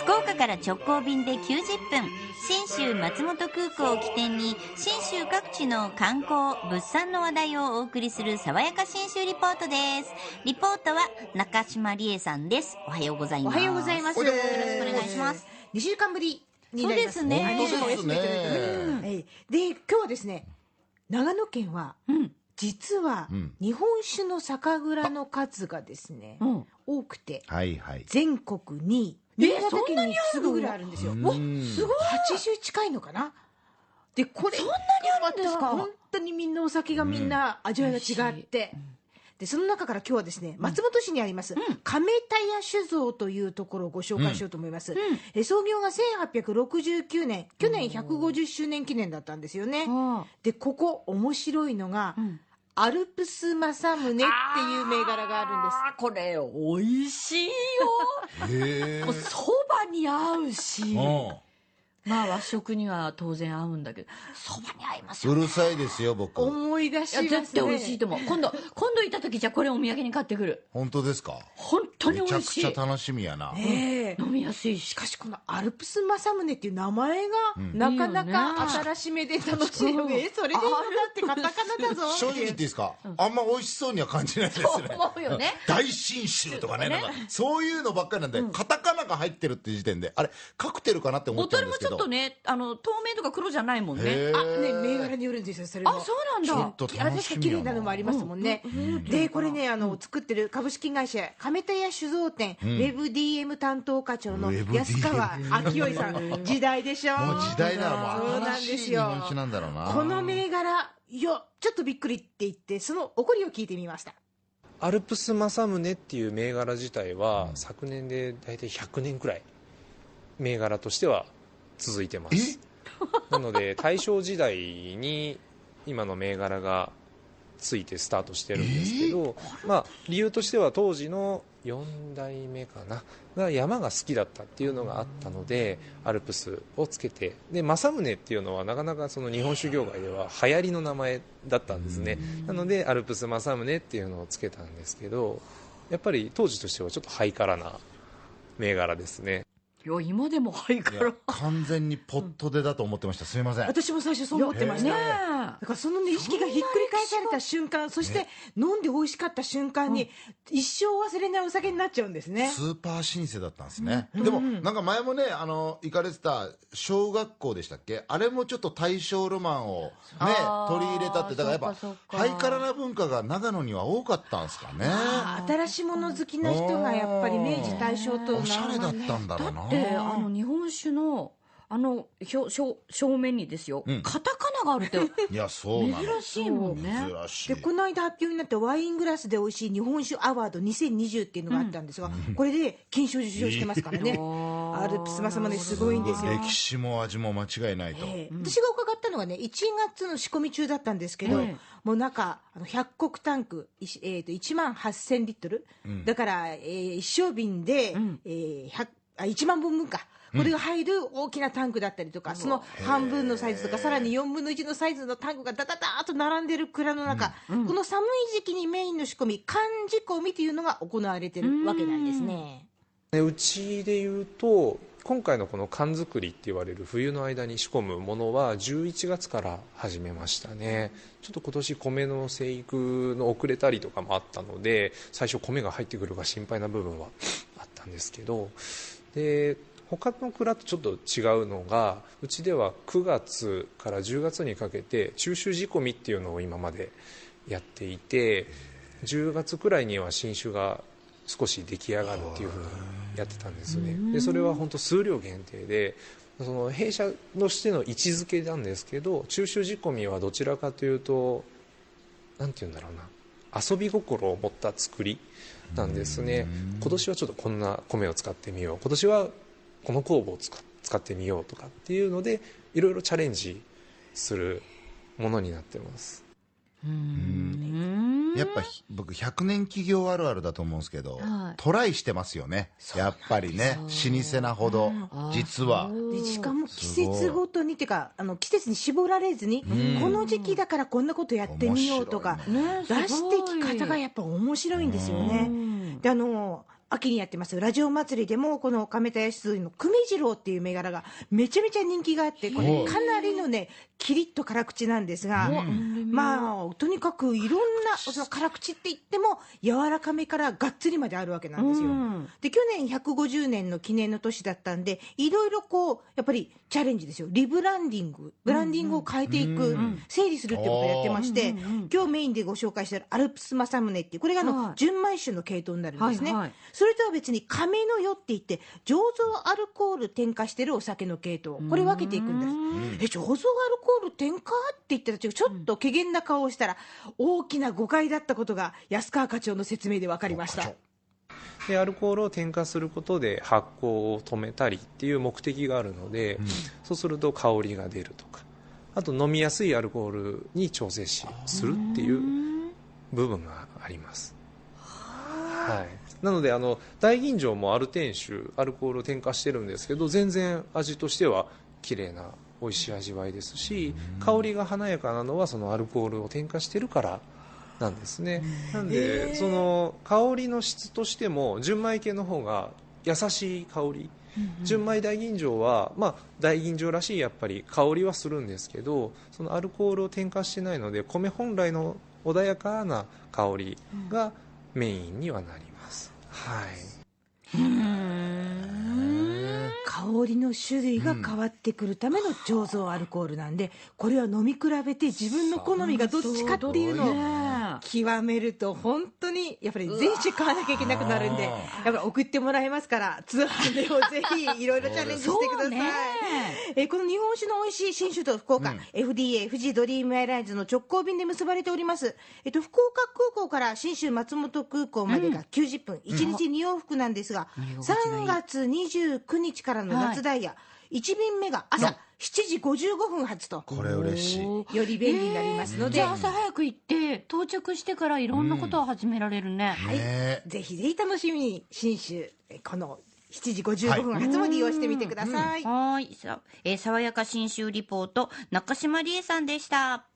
福岡から直行便で90分信州松本空港を起点に信州各地の観光物産の話題をお送りする爽やか信州リポートです。リポートは中島理恵さんです。おはようございます。おはようございます。よろしくお願いします。2週間ぶりになります。そうですね。ですね。はいで、今日はですね、長野県は、うん。実はうん。日本酒の酒蔵の数がですね、うん。多くて、はいはい。全国に、新潟県に次ぐぐらいあるんですよ。うん。おすごい !80 近いのかな？で、これ、そんなにあるんですか本当にみんなお酒がみんな味わいが違って、で、その中から今日はですね、松本市にあります、亀田屋酒造というところをご紹介しようと思います。え創業が1869年、去年150周年記念だったんですよね。あで、ここ面白いのが、んアルプス正宗っていう銘柄があるんです。これ美味しいよ へえ。そばに合うしうまあ和食には当然合うんだけど。そばに合いますん。ようるさいですよ、僕。思い出しいやますね。絶対美味しいと思う。今度今度行った時じゃあこれお土産に買ってくる。本当ですか？本当にめちゃく美味しい。ちゃ楽しみやな。え。え飲みやすいししかしこのアルプス正宗っていう名前がなかなか新しめで楽しいので、えそれでいいのだってカタカナだぞ。正直言っていいですか？あんま美味しそうには感じないですね。思うよね。大信州とかね、なんか、そういうのばっかりなんで、カタカナが入ってるって時点で、あれ、カクテルかなって思ボっちゃうんですけど。トルもちょっとねあの透明とか黒じゃないもんね。へあねー銘柄によるんですよそれも。あそうなんだ。ちょっとあれ楽確か綺麗な。なのもありますもんね、でこれねあの作ってる株式会社亀田屋酒造店、ウェブ DM 担当課長の安川昭義さん。時代でしょ。もう時代だろ、そうもうなんですよ。なんだろうな。この銘柄いやちょっとびっくりって言ってその起こりを聞いてみました。アルプス正宗っていう銘柄自体は昨年で大体100年くらい銘柄としては続いてます。なので大正時代に今の銘柄がついてスタートしてるんですけど、まあ、理由としては当時の4代目かなが山が好きだったっていうのがあったのでアルプスをつけてで正宗っていうのはなかなかその日本酒業界では流行りの名前だったんですね。なのでアルプス正宗っていうのをつけたんですけどやっぱり当時としてはちょっとハイカラな銘柄ですねいや今でもハイカラ。完全にポットでだと思ってました。すみません。私も最初そう思ってました、ねだからその、ね、意識がひっくり返された瞬間そして飲んで美味しかった瞬間に、一生忘れないお酒になっちゃうんですね。スーパー老舗だったんですね、でもなんか前もねあの行かれてた小学校でしたっけ？あれもちょっと大正ロマンをね取り入れたってだからやっぱハイカラな文化が長野には多かったんですかね。新しいもの好きな人がやっぱり明治大正とおしゃれだったんだろうなであの日本酒のあの表正正面にですよ、うん。カタカナがあるって。いやそうなの。珍しいもんね。珍しい。でこの間発表になったワイングラスで美味しい日本酒アワード2020っていうのがあったんですが、これで金賞受賞してますからね、アルプスマサマですごいんですよ。歴史も味も間違いないと、ええ。私が伺ったのがね1月の仕込み中だったんですけど、ええもう中あの100石タンク、いしえー、と1万8000リットル、だから、えー一升瓶で、えー100あ1万本分か。これが入る大きなタンクだったりとか、その半分のサイズとか、さらに4分の1のサイズのタンクがダダダーッと並んでる蔵の中、この寒い時期にメインの仕込み、寒仕込みというのが行われてるわけなんですね。でうちで言うと今回のこの缶作りって言われる冬の間に仕込むものは11月から始めましたね。ちょっと今年米の生育の遅れたりとかもあったので最初米が入ってくるか心配な部分はあったんですけどで他の蔵とちょっと違うのがうちでは9月から10月にかけて中秋仕込みっていうのを今までやっていて10月くらいには新酒が少し出来上がるっていうふうにやってたんですね。でそれは本当数量限定でその弊社としての位置づけなんですけど中秋仕込みはどちらかというとなんて言うんだろうな。遊び心を持った作りなんですね。今年はちょっとこんな米を使ってみよう。今年はこの酵母を使使ってみようとかっていうのでいろいろチャレンジするものになってますやっぱひ僕100年企業あるあるだと思うんですけど、はい。トライしてますよね。やっぱりね老舗なほど実は。でしかも季節ごとにっていうかあの季節に絞られずに、この時期だからこんなことやってみようとか、ね出してき方がやっぱ面白いん。ですよね。であの秋にやってます。ラジオ祭りでもこの亀田康の久米次郎っていう銘柄がめちゃめちゃ人気があってこれかなりのねキリッと辛口なんですが、まあとにかくいろんなその辛口って言っても柔らかめからがっつりまであるわけなんですよ、で去年150年の記念の年だったんでいろいろこうやっぱりチャレンジですよ。リブランディング。ブランディングを変えていく、整理するってことをやってまして、今日メインでご紹介しているアルプス正宗っていうこれがあの、はい。純米酒の系統になるんですね、それとは別に亀の湯って言って醸造アルコール添加してるお酒の系統これ分けていくんです。え醸造アルコール添加って言ったらちょっと怪げな顔をしたら大きな誤解だったことが安川課長の説明で分かりました。でアルコールを添加することで発酵を止めたりっていう目的があるので、そうすると香りが出るとかあと飲みやすいアルコールに調整しするっていう部分があります。はい、なのであの大吟醸もアルテン酒アルコールを添加してるんですけど全然味としては綺麗な美味しい味わいですし香りが華やかなのはそのアルコールを添加してるからなんですねなんで、その香りの質としても純米系の方が優しい香り。純米大吟醸は、まあ、大吟醸らしいやっぱり香りはするんですけどそのアルコールを添加してないので米本来の穏やかな香りがメインにはなります、はい。香りの種類が変わってくるための醸造アルコールなんでこれは飲み比べて自分の好みがどっちかっていうのを極めると本当にやっぱり全種買わなきゃいけなくなるんでやっぱり送ってもらえますから通販でもぜひいろいろチャレンジしてください、えーこの日本酒の美味しい新酒と福岡、FDA 富士ドリームエアラインズの直行便で結ばれております、えっと、福岡空港から信州松本空港までが90分、1日2往復なんですが、3月29日からの夏ダイヤ、1便目が朝7時55分発と。これ嬉しい。より便利になりますので、じゃあ朝早く行って到着してからいろんなことを始められるね、はいねぜひぜひ楽しみに新州えこの7時55分発も利用してみてください。はい。さ、えー爽やか新州リポート、中島理恵さんでした。